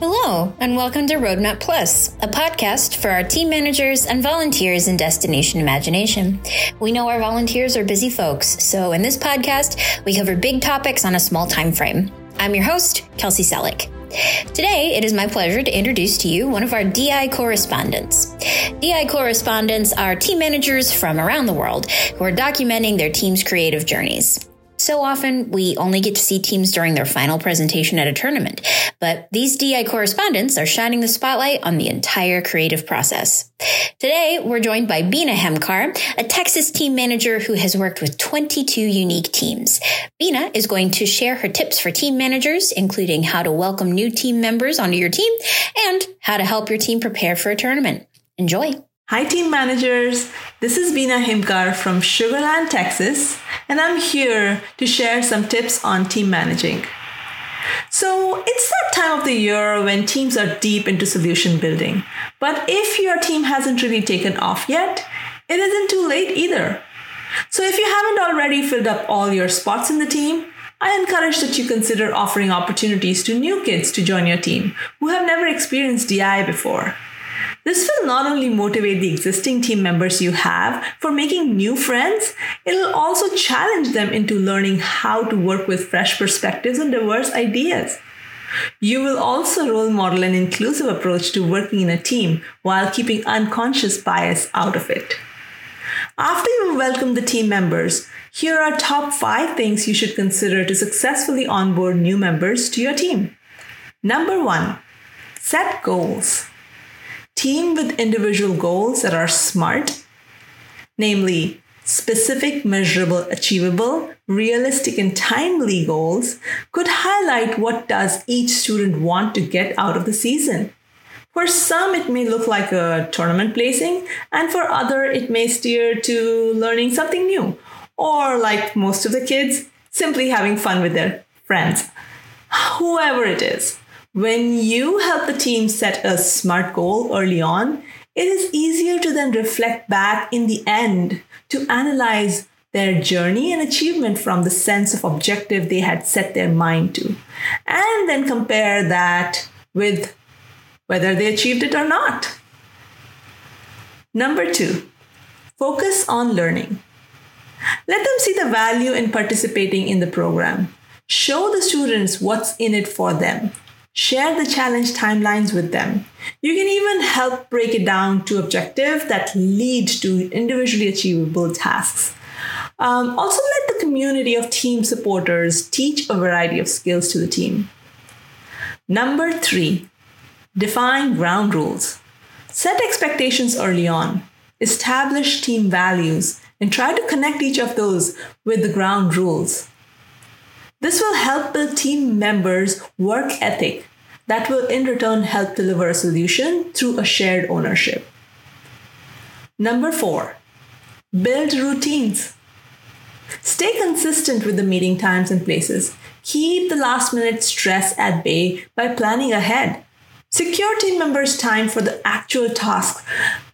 Hello, and welcome to Roadmap Plus, a podcast for our team managers and volunteers in Destination Imagination. We know our volunteers are busy folks, so in this podcast, we cover big topics on a small time frame. I'm your host, Kelsey Selleck. Today, it is my pleasure to introduce to you one of our DI correspondents. DI correspondents are team managers from around the world who are documenting their team's creative journeys. So often, we only get to see teams during their final presentation at a tournament, but these DI correspondents are shining the spotlight on the entire creative process. Today, we're joined by Bina Hemkar, a Texas team manager who has worked with 22 unique teams. Bina is going to share her tips for team managers, including how to welcome new team members onto your team and how to help your team prepare for a tournament. Enjoy. Hi, team managers. This is Bina Himkar from Sugar Land, Texas, and I'm here to share some tips on team managing. So, it's that time of the year when teams are deep into solution building. But if your team hasn't really taken off yet, it isn't too late either. So, if you haven't already filled up all your spots in the team, I encourage that you consider offering opportunities to new kids to join your team who have never experienced DI before. This will not only motivate the existing team members you have for making new friends, it'll also challenge them into learning how to work with fresh perspectives and diverse ideas. You will also role model an inclusive approach to working in a team while keeping unconscious bias out of it. After you welcome the team members, here are top five things you should consider to successfully onboard new members to your team. Number one, set goals. Team with individual goals that are smart, namely specific, measurable, achievable, realistic and timely goals could highlight what does each student want to get out of the season. For some, it may look like a tournament placing, and for other, it may steer to learning something new, or like most of the kids, simply having fun with their friends. Whoever it is. When you help the team set a smart goal early on, it is easier to then reflect back in the end to analyze their journey and achievement from the sense of objective they had set their mind to, and then compare that with whether they achieved it or not. Number two, focus on learning. Let them see the value in participating in the program. Show the students what's in it for them. Share the challenge timelines with them. You can even help break it down to objectives that lead to individually achievable tasks. Um, also, let the community of team supporters teach a variety of skills to the team. Number three, define ground rules. Set expectations early on. Establish team values and try to connect each of those with the ground rules. This will help build team members' work ethic that will in return help deliver a solution through a shared ownership. Number four, build routines. Stay consistent with the meeting times and places. Keep the last minute stress at bay by planning ahead. Secure team members' time for the actual tasks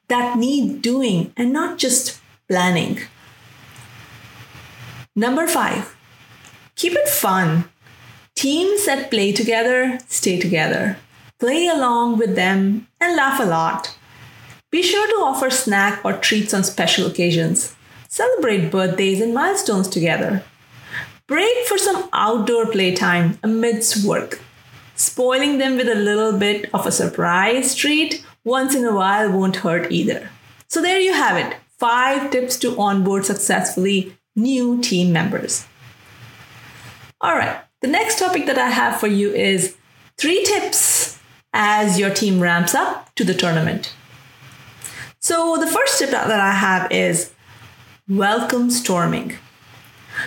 that need doing and not just planning. Number five, keep it fun. Teams that play together stay together. Play along with them and laugh a lot. Be sure to offer snack or treats on special occasions. Celebrate birthdays and milestones together. Break for some outdoor playtime amidst work. Spoiling them with a little bit of a surprise treat once in a while won't hurt either. So, there you have it five tips to onboard successfully new team members. All right, the next topic that I have for you is three tips as your team ramps up to the tournament. So, the first tip that I have is welcome storming.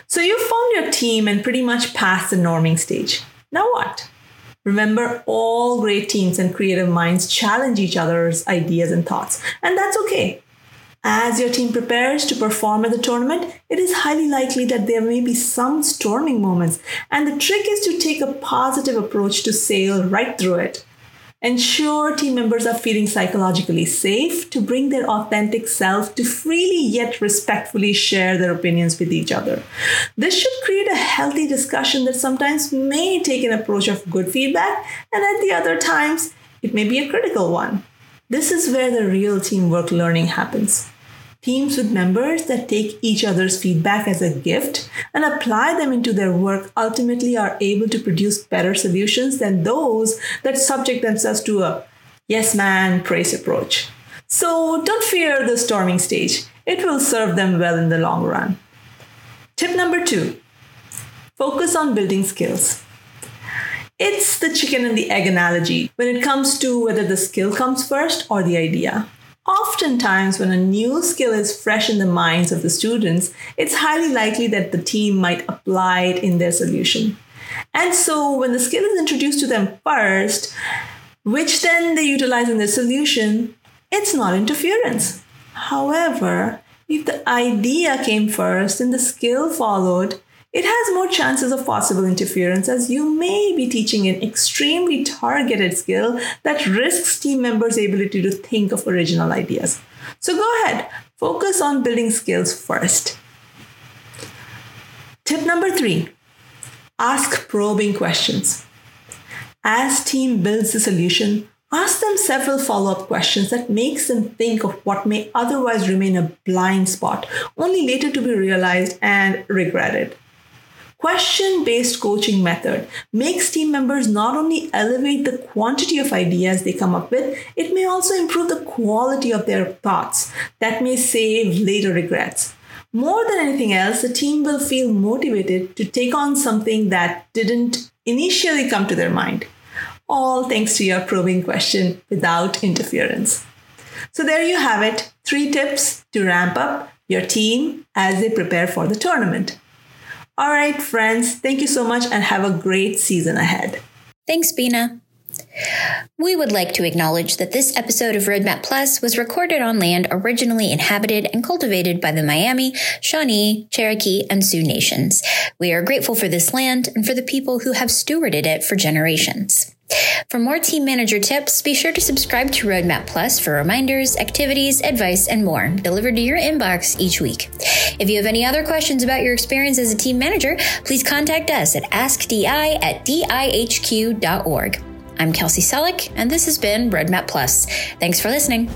So, you've found your team and pretty much passed the norming stage. Now, what? Remember, all great teams and creative minds challenge each other's ideas and thoughts, and that's okay. As your team prepares to perform at the tournament, it is highly likely that there may be some storming moments, and the trick is to take a positive approach to sail right through it. Ensure team members are feeling psychologically safe to bring their authentic self to freely yet respectfully share their opinions with each other. This should create a healthy discussion that sometimes may take an approach of good feedback, and at the other times, it may be a critical one. This is where the real teamwork learning happens. Teams with members that take each other's feedback as a gift and apply them into their work ultimately are able to produce better solutions than those that subject themselves to a yes man praise approach. So don't fear the storming stage, it will serve them well in the long run. Tip number two focus on building skills. It's the chicken and the egg analogy when it comes to whether the skill comes first or the idea. Oftentimes, when a new skill is fresh in the minds of the students, it's highly likely that the team might apply it in their solution. And so, when the skill is introduced to them first, which then they utilize in their solution, it's not interference. However, if the idea came first and the skill followed, it has more chances of possible interference as you may be teaching an extremely targeted skill that risks team members' ability to think of original ideas. So go ahead, focus on building skills first. Tip number three ask probing questions. As team builds the solution, ask them several follow-up questions that makes them think of what may otherwise remain a blind spot, only later to be realized and regretted. Question based coaching method makes team members not only elevate the quantity of ideas they come up with, it may also improve the quality of their thoughts that may save later regrets. More than anything else, the team will feel motivated to take on something that didn't initially come to their mind. All thanks to your probing question without interference. So, there you have it three tips to ramp up your team as they prepare for the tournament. All right, friends, thank you so much and have a great season ahead. Thanks, Bina. We would like to acknowledge that this episode of Roadmap Plus was recorded on land originally inhabited and cultivated by the Miami, Shawnee, Cherokee, and Sioux nations. We are grateful for this land and for the people who have stewarded it for generations. For more team manager tips, be sure to subscribe to Roadmap Plus for reminders, activities, advice, and more delivered to your inbox each week. If you have any other questions about your experience as a team manager, please contact us at askdi at dihq.org. I'm Kelsey Selleck, and this has been Roadmap Plus. Thanks for listening.